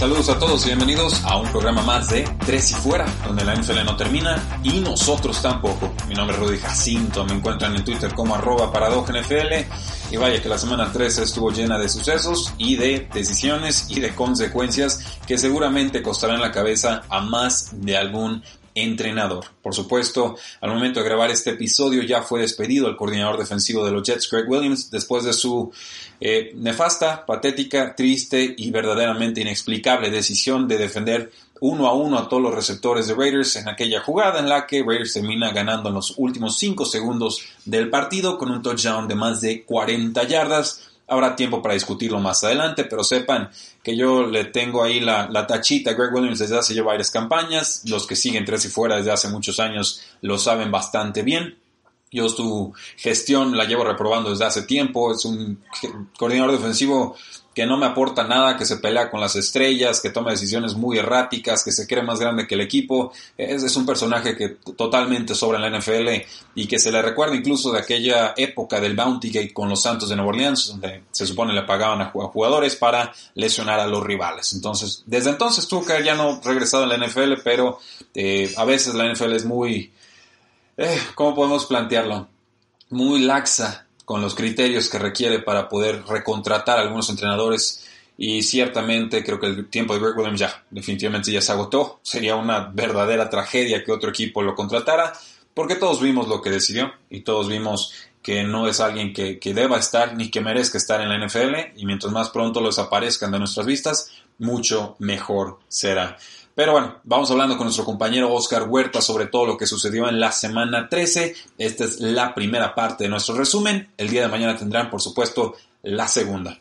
Saludos a todos y bienvenidos a un programa más de Tres y Fuera, donde la NFL no termina y nosotros tampoco. Mi nombre es Rudy Jacinto, me encuentran en Twitter como arroba NFL y vaya que la semana 13 estuvo llena de sucesos y de decisiones y de consecuencias que seguramente costarán la cabeza a más de algún entrenador. Por supuesto, al momento de grabar este episodio ya fue despedido el coordinador defensivo de los Jets, Greg Williams, después de su eh, nefasta, patética, triste y verdaderamente inexplicable decisión de defender uno a uno a todos los receptores de Raiders en aquella jugada en la que Raiders termina ganando en los últimos 5 segundos del partido con un touchdown de más de 40 yardas. Habrá tiempo para discutirlo más adelante, pero sepan que yo le tengo ahí la, la, tachita a Greg Williams desde hace ya varias campañas. Los que siguen tres y fuera desde hace muchos años lo saben bastante bien. Yo su gestión la llevo reprobando desde hace tiempo. Es un coordinador defensivo que no me aporta nada, que se pelea con las estrellas, que toma decisiones muy erráticas, que se cree más grande que el equipo. Es, es, un personaje que totalmente sobra en la NFL y que se le recuerda incluso de aquella época del Bounty Gate con los Santos de Nueva Orleans, donde se supone le pagaban a jugadores para lesionar a los rivales. Entonces, desde entonces Tuca ya no regresado en la NFL, pero eh, a veces la NFL es muy, eh, ¿cómo podemos plantearlo? Muy laxa con los criterios que requiere para poder recontratar a algunos entrenadores y ciertamente creo que el tiempo de Greg Williams ya definitivamente ya se agotó. Sería una verdadera tragedia que otro equipo lo contratara porque todos vimos lo que decidió y todos vimos que no es alguien que, que deba estar ni que merezca estar en la NFL y mientras más pronto los aparezcan de nuestras vistas, mucho mejor será. Pero bueno, vamos hablando con nuestro compañero Oscar Huerta sobre todo lo que sucedió en la semana 13. Esta es la primera parte de nuestro resumen. El día de mañana tendrán, por supuesto, la segunda.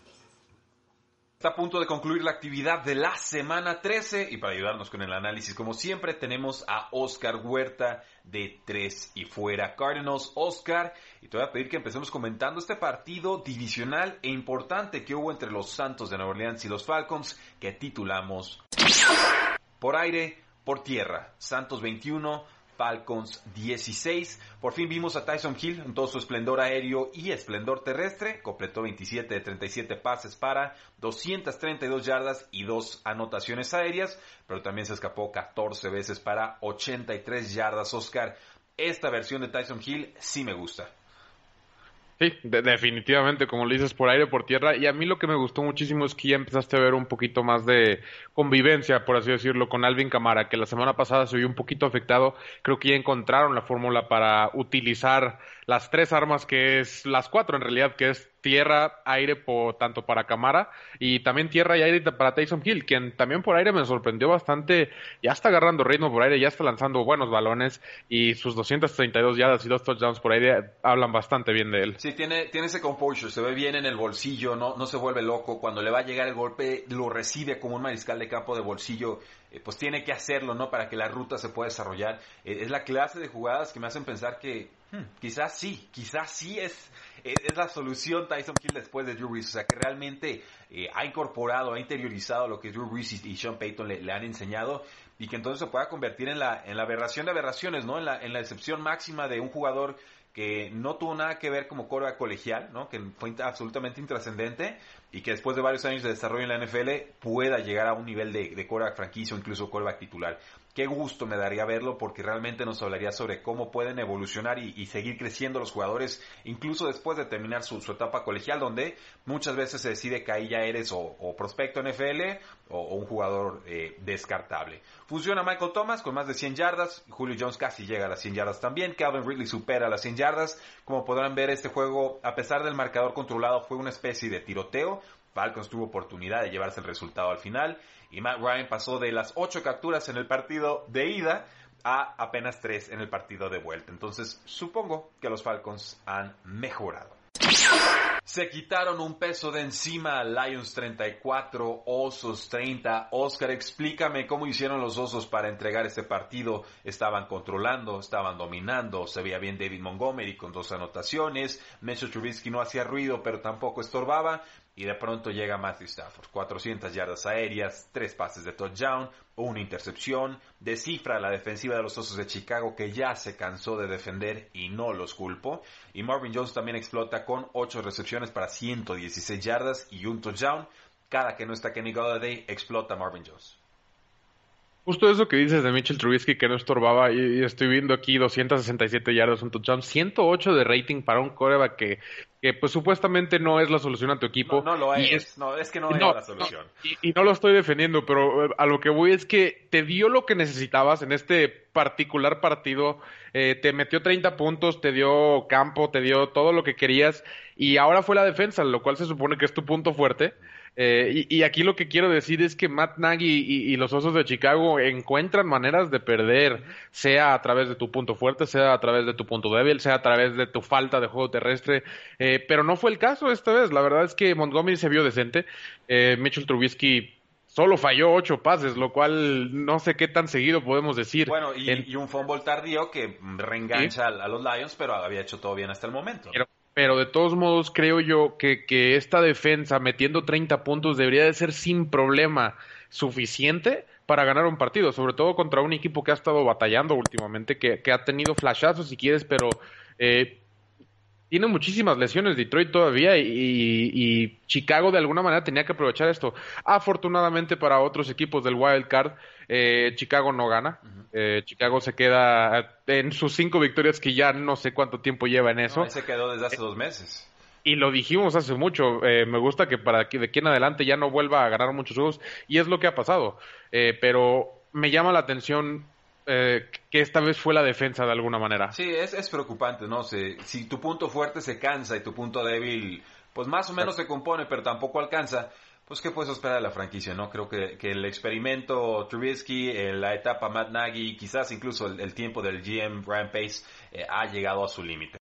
Está a punto de concluir la actividad de la semana 13 y para ayudarnos con el análisis, como siempre, tenemos a Oscar Huerta de Tres y Fuera Cardinals. Oscar, y te voy a pedir que empecemos comentando este partido divisional e importante que hubo entre los Santos de Nueva Orleans y los Falcons que titulamos por aire, por tierra. Santos 21, Falcons 16. Por fin vimos a Tyson Hill en todo su esplendor aéreo y esplendor terrestre. Completó 27 de 37 pases para 232 yardas y dos anotaciones aéreas, pero también se escapó 14 veces para 83 yardas. Oscar, esta versión de Tyson Hill sí me gusta. Sí, de definitivamente, como le dices, por aire, por tierra. Y a mí lo que me gustó muchísimo es que ya empezaste a ver un poquito más de convivencia, por así decirlo, con Alvin Camara, que la semana pasada se vio un poquito afectado. Creo que ya encontraron la fórmula para utilizar las tres armas que es, las cuatro en realidad, que es tierra, aire por, tanto para Camara y también tierra y aire para Tyson Hill, quien también por aire me sorprendió bastante, ya está agarrando ritmo por aire, ya está lanzando buenos balones y sus 232 yardas y dos touchdowns por aire hablan bastante bien de él. Sí, tiene, tiene ese composure, se ve bien en el bolsillo, no, no se vuelve loco, cuando le va a llegar el golpe lo recibe como un mariscal de campo de bolsillo, eh, pues tiene que hacerlo, ¿no? Para que la ruta se pueda desarrollar. Eh, es la clase de jugadas que me hacen pensar que Hmm, quizás sí, quizás sí es, es, la solución Tyson Hill después de Drew Brees. O sea, que realmente eh, ha incorporado, ha interiorizado lo que Drew Brees y, Sean Payton le, han enseñado y que entonces se pueda convertir en la, en la aberración de aberraciones, ¿no? En la, en la excepción máxima de un jugador que no tuvo nada que ver como coreback colegial, ¿no? que fue absolutamente intrascendente y que después de varios años de desarrollo en la NFL pueda llegar a un nivel de, de franquicia o incluso coreback titular qué gusto me daría verlo porque realmente nos hablaría sobre cómo pueden evolucionar y, seguir creciendo los jugadores, incluso después de terminar su, etapa colegial, donde muchas veces se decide que ahí ya eres o, prospecto NFL o, un jugador eh, descartable. Funciona Michael Thomas con más de 100 yardas, Julio Jones casi llega a las 100 yardas también, Calvin Ridley supera las 100 yardas, como podrán ver este juego, a pesar del marcador controlado, fue una especie de tiroteo, Falcons tuvo oportunidad de llevarse el resultado al final y Matt Ryan pasó de las ocho capturas en el partido de ida a apenas tres en el partido de vuelta. Entonces supongo que los Falcons han mejorado. Se quitaron un peso de encima Lions 34, Osos 30. Oscar, explícame cómo hicieron los Osos para entregar este partido. Estaban controlando, estaban dominando. Se veía bien David Montgomery con dos anotaciones. Mitchell Trubisky no hacía ruido, pero tampoco estorbaba. Y de pronto llega Matthew Stafford. 400 yardas aéreas, tres pases de touchdown, una intercepción. Descifra la defensiva de los Osos de Chicago que ya se cansó de defender y no los culpo. Y Marvin Jones también explota con 8 recepciones para 116 yardas y un touchdown. Cada que no está Kenny Golladay, explota Marvin Jones. Justo eso que dices de Mitchell Trubisky que no estorbaba, y, estoy viendo aquí 267 yardas, un touchdown, 108 de rating para un coreback que, que pues supuestamente no es la solución a tu equipo. No, lo es, no, es que no, es la solución. y, no lo estoy defendiendo, pero eh, a lo que voy es que te dio lo que necesitabas en este particular partido, eh, te metió 30 puntos, te dio campo, te dio todo lo que querías, y ahora fue la defensa, lo cual se supone que es tu punto fuerte. Eh, y, aquí lo que quiero decir es que Matt Nagy y, los Osos de Chicago encuentran maneras de perder, sea a través de tu punto fuerte, sea a través de tu punto débil, sea a través de tu falta de juego terrestre, eh, pero no fue el caso esta vez. La verdad es que Montgomery se vio decente. Eh, Mitchell Trubisky solo falló ocho pases, lo cual no sé qué tan seguido podemos decir. Bueno, y, un fumble tardío que reengancha a, los Lions, pero había hecho todo bien hasta el momento pero de todos modos creo yo que, que esta defensa metiendo 30 puntos debería de ser sin problema suficiente para ganar un partido, sobre todo contra un equipo que ha estado batallando últimamente, que, que ha tenido flashazos si quieres, pero eh, tiene muchísimas lesiones Detroit todavía y, Chicago de alguna manera tenía que aprovechar esto. Afortunadamente para otros equipos del Wild Card, eh, Chicago no gana. Eh, Chicago se queda en sus cinco victorias que ya no sé cuánto tiempo lleva en eso. se quedó desde hace dos meses. Y lo dijimos hace mucho, eh, me gusta que para que de aquí en adelante ya no vuelva a ganar muchos juegos y es lo que ha pasado. pero me llama la atención eh, que esta vez fue la defensa de alguna manera. Sí, es, es preocupante, ¿no? Si, si tu punto fuerte se cansa y tu punto débil, pues más o menos se compone, pero tampoco alcanza, pues qué puedes esperar de la franquicia, ¿no? Creo que, el experimento Trubisky, eh, la etapa Matt Nagy, quizás incluso el, tiempo del GM Brian Pace eh, ha llegado a su límite.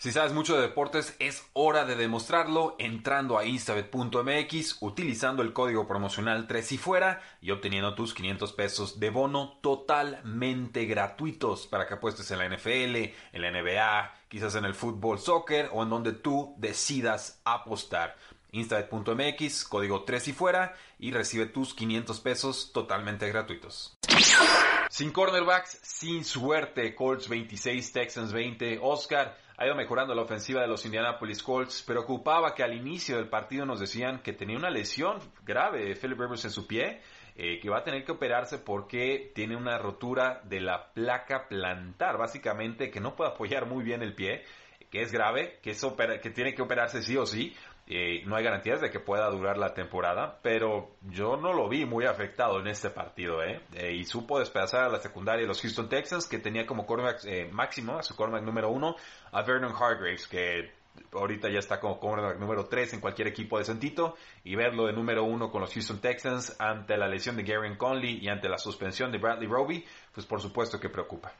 Si sabes mucho de deportes, es hora de demostrarlo entrando a instabet.mx, utilizando el código promocional 3 y fuera y obteniendo tus 500 pesos de bono totalmente gratuitos para que apuestes en la NFL, en la NBA, quizás en el fútbol, soccer o en donde tú decidas apostar. Instabet.mx, código 3 y fuera y recibe tus 500 pesos totalmente gratuitos. Sin cornerbacks, sin suerte, Colts 26, Texans 20. Oscar ha ido mejorando la ofensiva de los Indianapolis Colts. Preocupaba que al inicio del partido nos decían que tenía una lesión grave Philip Rivers en su pie, eh, que va a tener que operarse porque tiene una rotura de la placa plantar, básicamente que no puede apoyar muy bien el pie que es grave, que, es que tiene que operarse sí o sí, eh, no hay garantías de que pueda durar la temporada, pero yo no lo vi muy afectado en este partido, ¿eh? eh y supo despedazar a la secundaria de los Houston Texans, que tenía como cornerback eh, máximo, a su cornerback número uno, a Vernon Hargraves, que ahorita ya está como cornerback número tres en cualquier equipo de sentito, y verlo de número uno con los Houston Texans ante la lesión de Gary Conley y ante la suspensión de Bradley Roby, pues por supuesto que preocupa.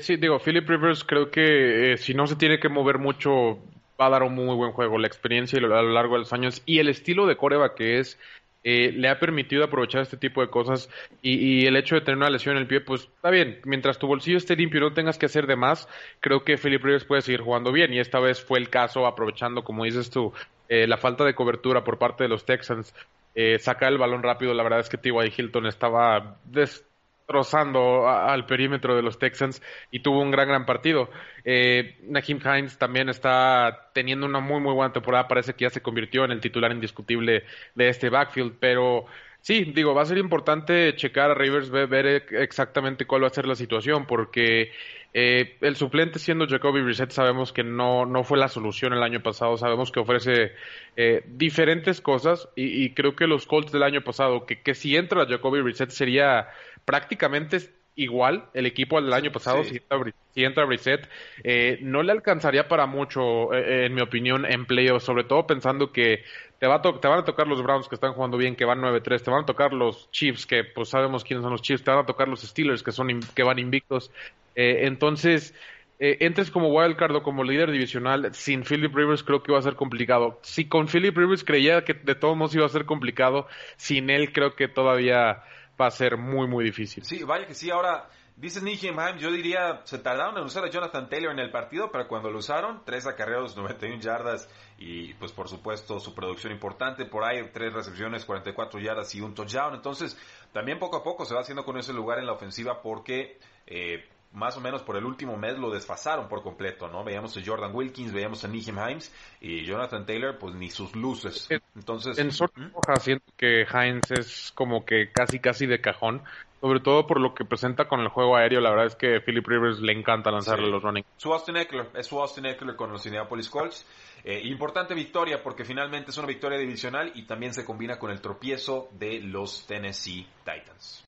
sí, digo, Philip Rivers creo que si no se tiene que mover mucho va a dar un muy buen juego. La experiencia a lo largo de los años y el estilo de Coreba que es, eh, le ha permitido aprovechar este tipo de cosas y, el hecho de tener una lesión en el pie, pues está bien. Mientras tu bolsillo esté limpio y no tengas que hacer de más, creo que Philip Rivers puede seguir jugando bien y esta vez fue el caso, aprovechando, como dices tú, eh, la falta de cobertura por parte de los Texans. Eh, sacar el balón rápido, la verdad es que T.Y. Hilton estaba des rozando al perímetro de los Texans y tuvo un gran, gran partido. Eh, Naheem Hines también está teniendo una muy, muy buena temporada. Parece que ya se convirtió en el titular indiscutible de este backfield, pero sí, digo, va a ser importante checar a Rivers, ver, exactamente cuál va a ser la situación, porque eh, el suplente siendo Jacoby Brissett sabemos que no, no fue la solución el año pasado, sabemos que ofrece eh, diferentes cosas y, creo que los Colts del año pasado, que, que si entra Jacoby Brissett sería prácticamente igual el equipo al año pasado, si, entra, Brissett, eh, no le alcanzaría para mucho, eh, en mi opinión, en playoffs, sobre todo pensando que te, va te van a tocar los Browns que están jugando bien, que van 9-3, te van a tocar los Chiefs, que pues sabemos quiénes son los Chiefs, te van a tocar los Steelers, que, son, que van invictos. Eh, entonces, eh, entres como wildcard o como líder divisional sin Philip Rivers, creo que va a ser complicado. Si con Philip Rivers creía que de todos modos iba a ser complicado, sin él creo que todavía va a ser muy, muy difícil. Sí, vaya que sí. Ahora, dice Nijim yo diría, se tardaron en usar a Jonathan Taylor en el partido, pero cuando lo usaron, tres acarreos, 91 yardas y, pues, por supuesto, su producción importante. Por ahí, tres recepciones, 44 yardas y un touchdown. Entonces, también poco a poco se va haciendo con ese lugar en la ofensiva porque... Eh, más o menos por el último mes lo desfasaron por completo, ¿no? Veíamos a Jordan Wilkins, veíamos a Nijim Himes y Jonathan Taylor, pues ni sus luces. Entonces, en roja siento que Hines es como que casi casi de cajón, sobre todo por lo que presenta con el juego aéreo. La verdad es que Philip Rivers le encanta lanzarle los running. Su Austin Eckler, es su Austin Eckler con los Indianapolis Colts. Eh, importante victoria porque finalmente es una victoria divisional y también se combina con el tropiezo de los Tennessee Titans.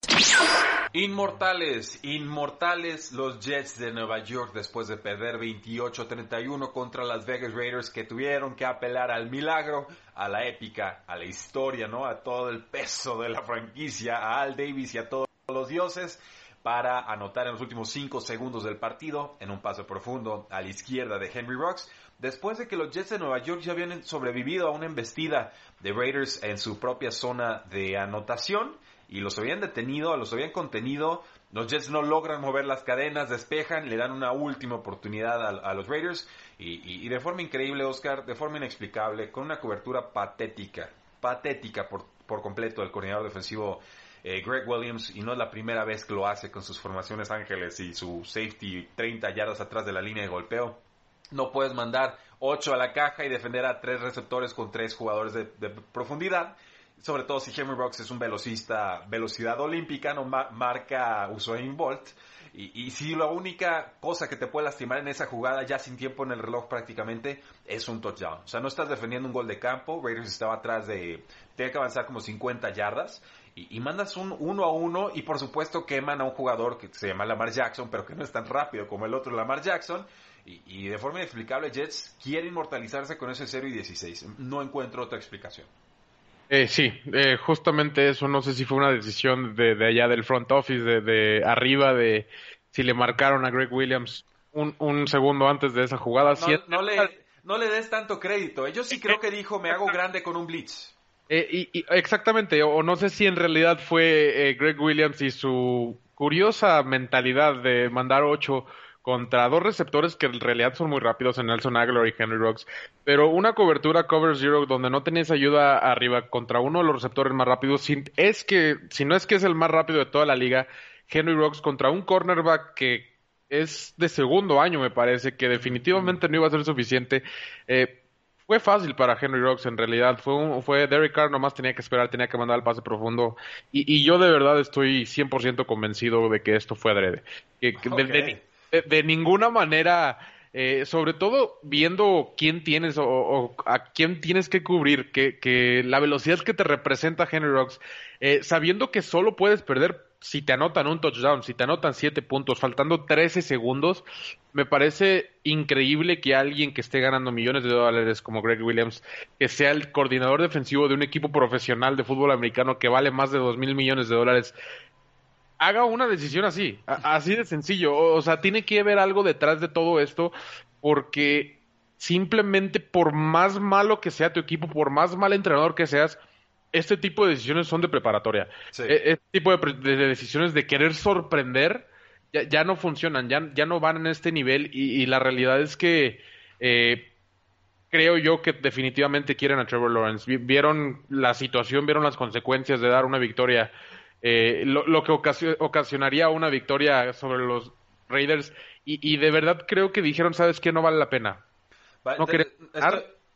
Inmortales, inmortales los Jets de Nueva York después de perder 28-31 contra las Vegas Raiders que tuvieron que apelar al milagro, a la épica, a la historia, ¿no? A todo el peso de la franquicia, a Al Davis y a todos los dioses para anotar en los últimos 5 segundos del partido en un paso profundo a la izquierda de Henry Rocks después de que los Jets de Nueva York ya habían sobrevivido a una embestida de Raiders en su propia zona de anotación y los habían detenido, los habían contenido. Los Jets no logran mover las cadenas, despejan, le dan una última oportunidad a, los Raiders y, de forma increíble, Oscar, de forma inexplicable, con una cobertura patética, patética por, por completo el coordinador defensivo eh, Greg Williams y no es la primera vez que lo hace con sus formaciones ángeles y su safety 30 yardas atrás de la línea de golpeo. No puedes mandar 8 a la caja y defender a tres receptores con tres jugadores de, profundidad. Sobre todo si Henry Brooks es un velocista, velocidad olímpica, no marca Usain Bolt. Y, si la única cosa que te puede lastimar en esa jugada, ya sin tiempo en el reloj prácticamente, es un touchdown. O sea, no estás defendiendo un gol de campo. Raiders estaba atrás de. Tiene que avanzar como 50 yardas. Y, mandas un uno a uno. Y por supuesto queman a un jugador que se llama Lamar Jackson, pero que no es tan rápido como el otro Lamar Jackson. Y, de forma inexplicable, Jets quiere inmortalizarse con ese 0 y 16. No encuentro otra explicación. Eh, sí, eh, justamente eso. No sé si fue una decisión de, allá del front office, de, arriba, de si le marcaron a Greg Williams un, segundo antes de esa jugada. No, le, no le des tanto crédito. Yo sí creo que dijo, me hago grande con un blitz. Eh, y, exactamente, o no sé si en realidad fue Greg Williams y su curiosa mentalidad de mandar ocho contra dos receptores que en realidad son muy rápidos en Nelson Aguilar y Henry Rocks, pero una cobertura cover zero donde no tenías ayuda arriba contra uno de los receptores más rápidos, si, es que, si no es que es el más rápido de toda la liga, Henry Rocks contra un cornerback que es de segundo año, me parece, que definitivamente no iba a ser suficiente. Eh, fue fácil para Henry Rocks en realidad. Fue, fue Derek Carr, nomás tenía que esperar, tenía que mandar el pase profundo. Y, yo de verdad estoy 100% convencido de que esto fue adrede. Que, de, ninguna manera, eh, sobre todo viendo quién tienes o, a quién tienes que cubrir, que, que, la velocidad que te representa Henry Rocks, eh, sabiendo que solo puedes perder si te anotan un touchdown, si te anotan siete puntos, faltando 13 segundos, me parece increíble que alguien que esté ganando millones de dólares como Greg Williams, que sea el coordinador defensivo de un equipo profesional de fútbol americano que vale más de dos mil millones de dólares, haga una decisión así, así de sencillo. O, sea, tiene que haber algo detrás de todo esto porque simplemente por más malo que sea tu equipo, por más mal entrenador que seas, este tipo de decisiones son de preparatoria. E, este tipo de, decisiones de querer sorprender ya, no funcionan, ya, ya, no van en este nivel y, la realidad es que eh, creo yo que definitivamente quieren a Trevor Lawrence. Vieron la situación, vieron las consecuencias de dar una victoria eh, lo, que ocasionaría una victoria sobre los Raiders. Y, de verdad creo que dijeron, ¿sabes qué? No vale la pena. no,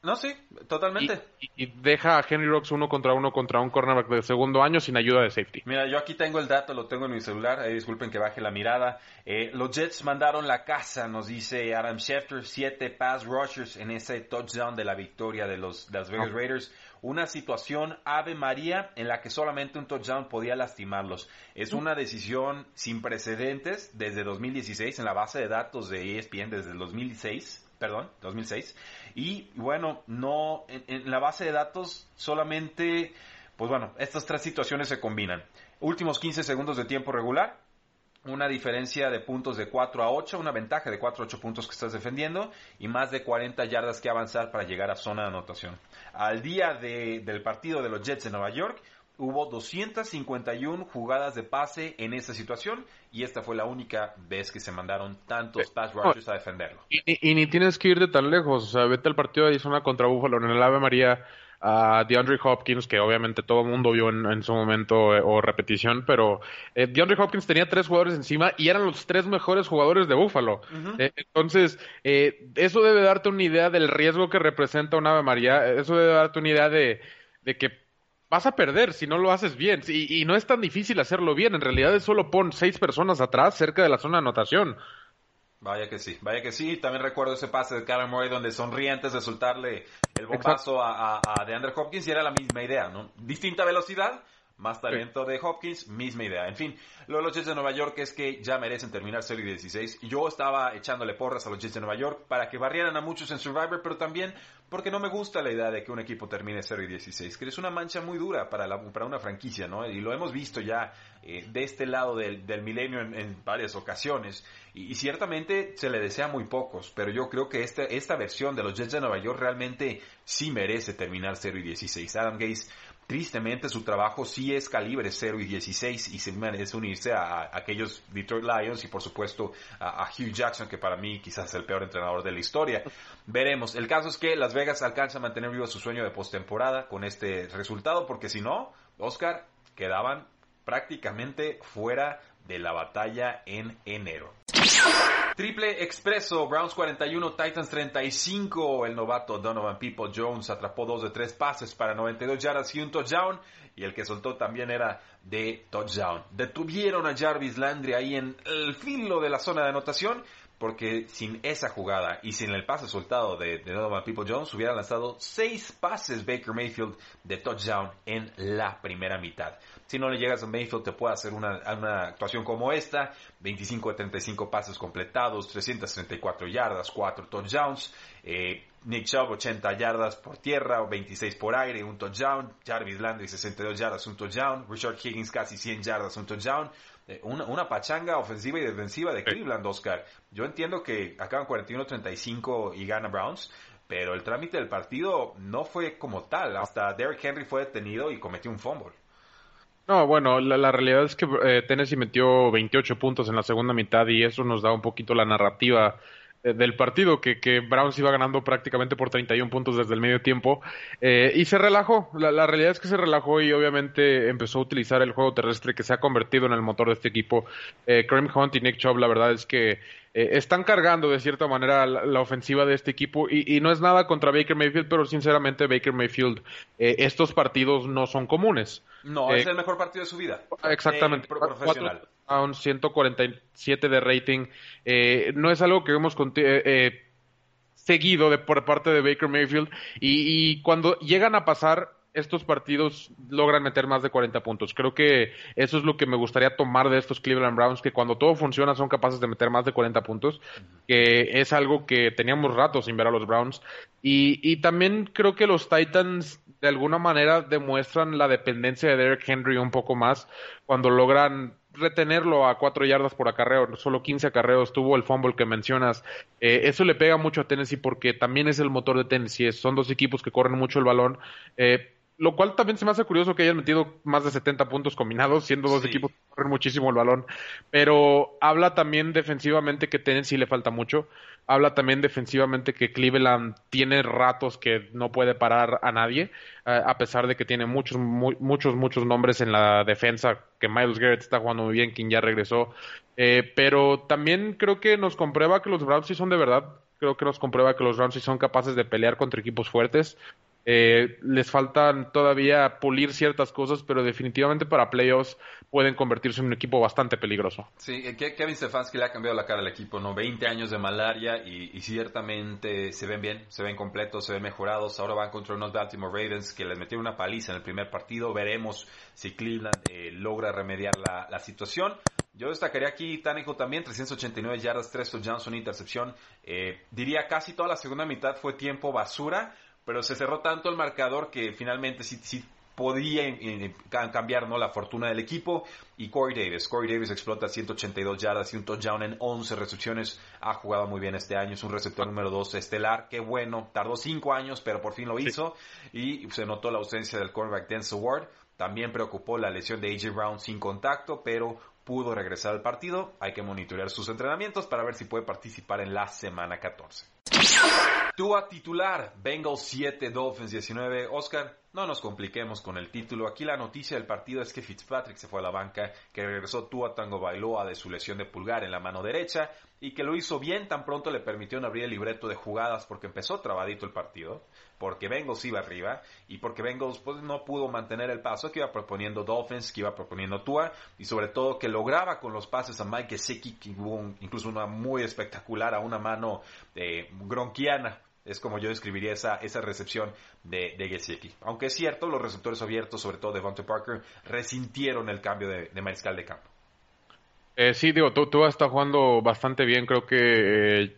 No, sí, totalmente. Y, deja a Henry Rocks uno contra uno contra un cornerback de segundo año sin ayuda de safety. Mira, yo aquí tengo el dato, lo tengo en mi celular. Eh, disculpen que baje la mirada. Eh, los Jets mandaron la casa, nos dice Adam Schefter, siete pass rushers en ese touchdown de la victoria de los Las Vegas Raiders. Una situación Ave María en la que solamente un touchdown podía lastimarlos. Es una decisión sin precedentes desde 2016 en la base de datos de ESPN desde el 2006 perdón, 2006. Y bueno, no, en, la base de datos solamente, pues bueno, estas tres situaciones se combinan. Últimos 15 segundos de tiempo regular, una diferencia de puntos de 4 a 8, una ventaja de 4 a 8 puntos que estás defendiendo y más de 40 yardas que avanzar para llegar a zona de anotación. Al día del partido de los Jets de Nueva York, hubo 251 jugadas de pase en esa situación y esta fue la única vez que se mandaron tantos pass rushers a defenderlo. Y, ni tienes que ir de tan lejos, o sea, vete al partido de Arizona contra Buffalo en el Ave María a DeAndre Hopkins, que obviamente todo el mundo vio en, su momento eh, o repetición, pero eh, DeAndre Hopkins tenía tres jugadores encima y eran los tres mejores jugadores de Buffalo. Eh, entonces, eso debe darte una idea del riesgo que representa un Ave María, eso debe darte una idea de, de que vas a perder si no lo haces bien. Y, no es tan difícil hacerlo bien. En realidad es solo pon seis personas atrás, cerca de la zona de anotación. Vaya que sí, vaya que sí. También recuerdo ese pase de Karen Murray donde sonríe antes de soltarle el bombazo a, a, DeAndre Hopkins y era la misma idea, ¿no? Distinta velocidad, más talento de Hopkins, misma idea. En fin, lo de los Jets de Nueva York es que ya merecen terminar serie 16. Yo estaba echándole porras a los Jets de Nueva York para que barrieran a muchos en Survivor, pero también porque no me gusta la idea de que un equipo termine serie 16, que es una mancha muy dura para, la, para una franquicia, ¿no? Y lo hemos visto ya eh, de este lado del, del milenio en, varias ocasiones. Y, ciertamente se le desea muy pocos, pero yo creo que este, esta versión de los Jets de Nueva York realmente sí merece terminar 0 y 16. Adam Gaze Tristemente su trabajo sí es calibre 0 y 16 y se merece unirse a, aquellos Detroit Lions y por supuesto a, Hugh Jackson que para mí quizás es el peor entrenador de la historia. Veremos. El caso es que Las Vegas alcanza a mantener vivo su sueño de postemporada con este resultado porque si no, Oscar, quedaban prácticamente fuera de la batalla en enero. Triple expreso, Browns 41, Titans 35. El novato Donovan People Jones atrapó dos de tres pases para 92 yardas y un touchdown. Y el que soltó también era de touchdown. Detuvieron a Jarvis Landry ahí en el filo de la zona de anotación porque sin esa jugada y sin el pase soltado de, de Donovan People Jones hubiera lanzado seis pases Baker Mayfield de touchdown en la primera mitad. Si no le llegas a Mayfield te puede hacer una, actuación como esta, 25 de 35 pases completados, 334 yardas, 4 touchdowns, eh, Nick Chubb 80 yardas por tierra, 26 por aire, un touchdown, Jarvis Landry 62 yardas, un touchdown, Richard Higgins casi 100 yardas, un touchdown, eh, una, pachanga ofensiva y defensiva de Cleveland, Oscar. Yo entiendo que acaban 41-35 y gana Browns, pero el trámite del partido no fue como tal. Hasta Derrick Henry fue detenido y cometió un fumble. No, bueno, la, realidad es que eh, Tennessee metió 28 puntos en la segunda mitad y eso nos da un poquito la narrativa del partido, que, que, Browns iba ganando prácticamente por 31 puntos desde el medio tiempo, eh, y se relajó. La, realidad es que se relajó y obviamente empezó a utilizar el juego terrestre que se ha convertido en el motor de este equipo. Eh, Hunt y Nick Chubb, la verdad es que eh, están cargando de cierta manera la, ofensiva de este equipo y, no es nada contra Baker Mayfield, pero sinceramente Baker Mayfield, eh, estos partidos no son comunes. No, es eh, el mejor partido de su vida. Exactamente. profesional. 147 de rating. no es algo que hemos seguido de, por parte de Baker Mayfield y cuando llegan a pasar estos partidos logran meter más de 40 puntos. Creo que eso es lo que me gustaría tomar de estos Cleveland Browns, que cuando todo funciona son capaces de meter más de 40 puntos, que es algo que teníamos rato sin ver a los Browns. Y, y también creo que los Titans de alguna manera demuestran la dependencia de Derek Henry un poco más cuando logran retenerlo a cuatro yardas por acarreo, solo 15 acarreos, tuvo el fumble que mencionas. Eh, eso le pega mucho a Tennessee porque también es el motor de Tennessee. Son dos equipos que corren mucho el balón. Eh, lo cual también se me hace curioso que hayan metido más de 70 puntos combinados, siendo dos equipos que corren muchísimo el balón. Pero habla también defensivamente que Tennessee le falta mucho. Habla también defensivamente que Cleveland tiene ratos que no puede parar a nadie, eh, a pesar de que tiene muchos, muchos, muchos nombres en la defensa, que Miles Garrett está jugando muy bien, quien ya regresó. Eh, pero también creo que nos comprueba que los Browns sí son de verdad creo que nos comprueba que los Rams sí son capaces de pelear contra equipos fuertes. Eh, les faltan todavía pulir ciertas cosas, pero definitivamente para playoffs pueden convertirse en un equipo bastante peligroso. Sí, eh, Kevin Stefanski le ha cambiado la cara al equipo, ¿no? 20 años de malaria y, ciertamente se ven bien, se ven completos, se ven mejorados. Ahora van contra unos Baltimore Ravens que les metieron una paliza en el primer partido. Veremos si Cleveland eh, logra remediar la, situación. Yo destacaría aquí Tanejo también, 389 yardas, 3 touchdowns, una intercepción. diría casi toda la segunda mitad fue tiempo basura pero se cerró tanto el marcador que finalmente sí, sí podía eh, cambiar ¿no? la fortuna del equipo. Y Corey Davis. Corey Davis explota 182 yardas y un touchdown en 11 recepciones. Ha jugado muy bien este año. Es un receptor número 2 estelar. Qué bueno. Tardó 5 años, pero por fin lo hizo. Y se notó la ausencia del cornerback Denzel Ward. También preocupó la lesión de AJ Brown sin contacto, pero pudo regresar al partido. Hay que monitorear sus entrenamientos para ver si puede participar en la semana 14. Tua titular, Bengals 7, Dolphins 19. Oscar, no nos compliquemos con el título. Aquí la noticia del partido es que Fitzpatrick se fue a la banca, que regresó Tua Tango Bailoa de su lesión de pulgar en la mano derecha y que lo hizo bien tan pronto le permitió abrir el libreto de jugadas porque empezó trabadito el partido, porque Bengals iba arriba y porque Bengals pues, no pudo mantener el paso que iba proponiendo Dolphins, que iba proponiendo Tua y sobre todo que lograba con los pases a Mike Gesicki, que hubo incluso una muy espectacular a una mano eh, gronquiana es como yo describiría esa, esa recepción de, de. Aunque es cierto, los receptores abiertos, sobre todo de Devonta Parker, resintieron el cambio de, mariscal de campo. Eh, sí, digo, tú, tú estado jugando bastante bien. Creo que eh,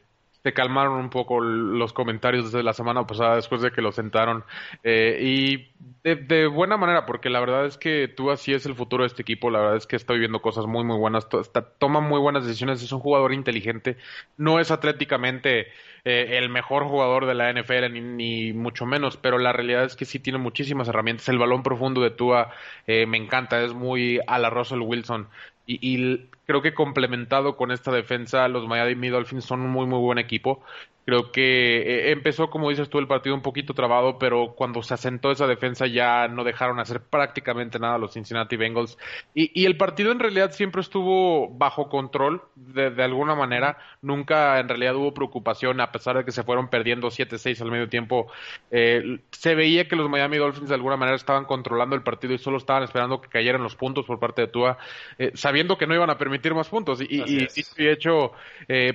te calmaron un poco los comentarios desde la semana pasada después de que lo sentaron. Eh, y de, buena manera, porque la verdad es que tú así es el futuro de este equipo. La verdad es que está viviendo cosas muy, muy buenas. toma muy buenas decisiones. Es un jugador inteligente. No es atléticamente eh, el mejor jugador de la NFL, ni, mucho menos, pero la realidad es que sí tiene muchísimas herramientas. El balón profundo de Tua eh, me encanta. Es muy a la Russell Wilson. Y, y, creo que complementado con esta defensa, los Miami Dolphins son un muy, muy buen equipo. Creo que eh, empezó, como dices tú, el partido un poquito trabado, pero cuando se asentó esa defensa ya no dejaron hacer prácticamente nada los Cincinnati Bengals. Y, el partido en realidad siempre estuvo bajo control, de, alguna manera. Nunca en realidad hubo preocupación, a pesar de que se fueron perdiendo 7-6 al medio tiempo. Eh, se veía que los Miami Dolphins de alguna manera estaban controlando el partido y solo estaban esperando que cayeran los puntos por parte de Tua, eh, sabiendo que no iban a permitir más puntos. Y, y, de hecho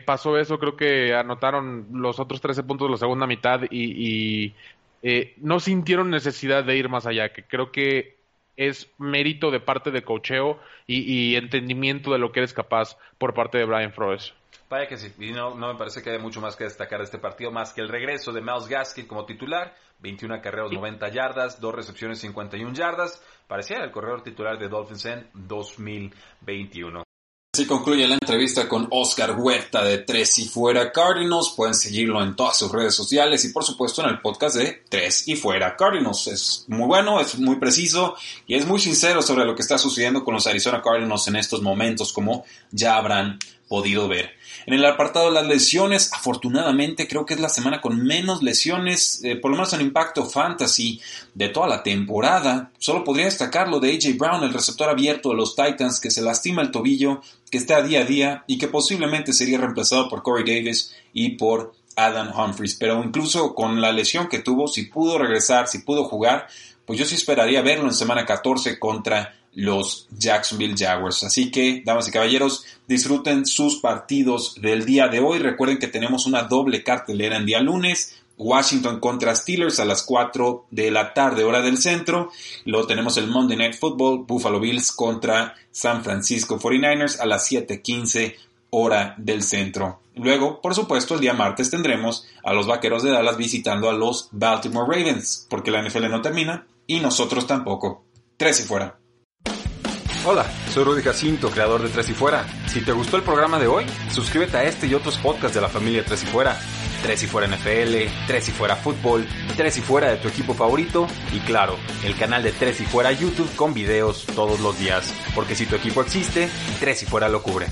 pasó eso, creo que anotaron los otros 13 puntos de la segunda mitad y, eh, no sintieron necesidad de ir más allá, que creo que es mérito de parte de cocheo y, entendimiento de lo que eres capaz por parte de Brian Flores. Vaya que sí, y no, me parece que hay mucho más que destacar de este partido, más que el regreso de Miles Gaskin como titular, 21 carreras, 90 yardas, dos recepciones, 51 yardas, parecía el corredor titular de Dolphins en 2021. Así concluye la entrevista con Oscar Huerta de Tres y Fuera Cardinals. Pueden seguirlo en todas sus redes sociales y por supuesto en el podcast de Tres y Fuera Cardinals. Es muy bueno, es muy preciso y es muy sincero sobre lo que está sucediendo con los Arizona Cardinals en estos momentos, como ya habrán podido ver. En el apartado de las lesiones, afortunadamente creo que es la semana con menos lesiones, eh, por lo menos en impacto fantasy de toda la temporada. Solo podría destacar lo de AJ Brown, el receptor abierto de los Titans, que se lastima el tobillo, que está día a día y que posiblemente sería reemplazado por Corey Davis y por Adam Humphries. Pero incluso con la lesión que tuvo, si pudo regresar, si pudo jugar, pues yo sí esperaría verlo en semana 14 contra los Jacksonville Jaguars. Así que, damas y caballeros, disfruten sus partidos del día de hoy. Recuerden que tenemos una doble cartelera en día lunes. Washington contra Steelers a las 4 de la tarde, hora del centro. Luego tenemos el Monday Night Football, Buffalo Bills contra San Francisco 49ers a las 7:15 hora del centro. Luego, por supuesto, el día martes tendremos a los Vaqueros de Dallas visitando a los Baltimore Ravens, porque la NFL no termina y nosotros tampoco. Tres y fuera. Hola, soy Rudy Jacinto, creador de Tres y Fuera. Si te gustó el programa de hoy, suscríbete a este y otros podcasts de la familia Tres y Fuera. Tres y Fuera NFL, Tres y Fuera Fútbol, Tres y Fuera de tu equipo favorito y claro, el canal de Tres y Fuera YouTube con videos todos los días. Porque si tu equipo existe, Tres y Fuera lo cubre.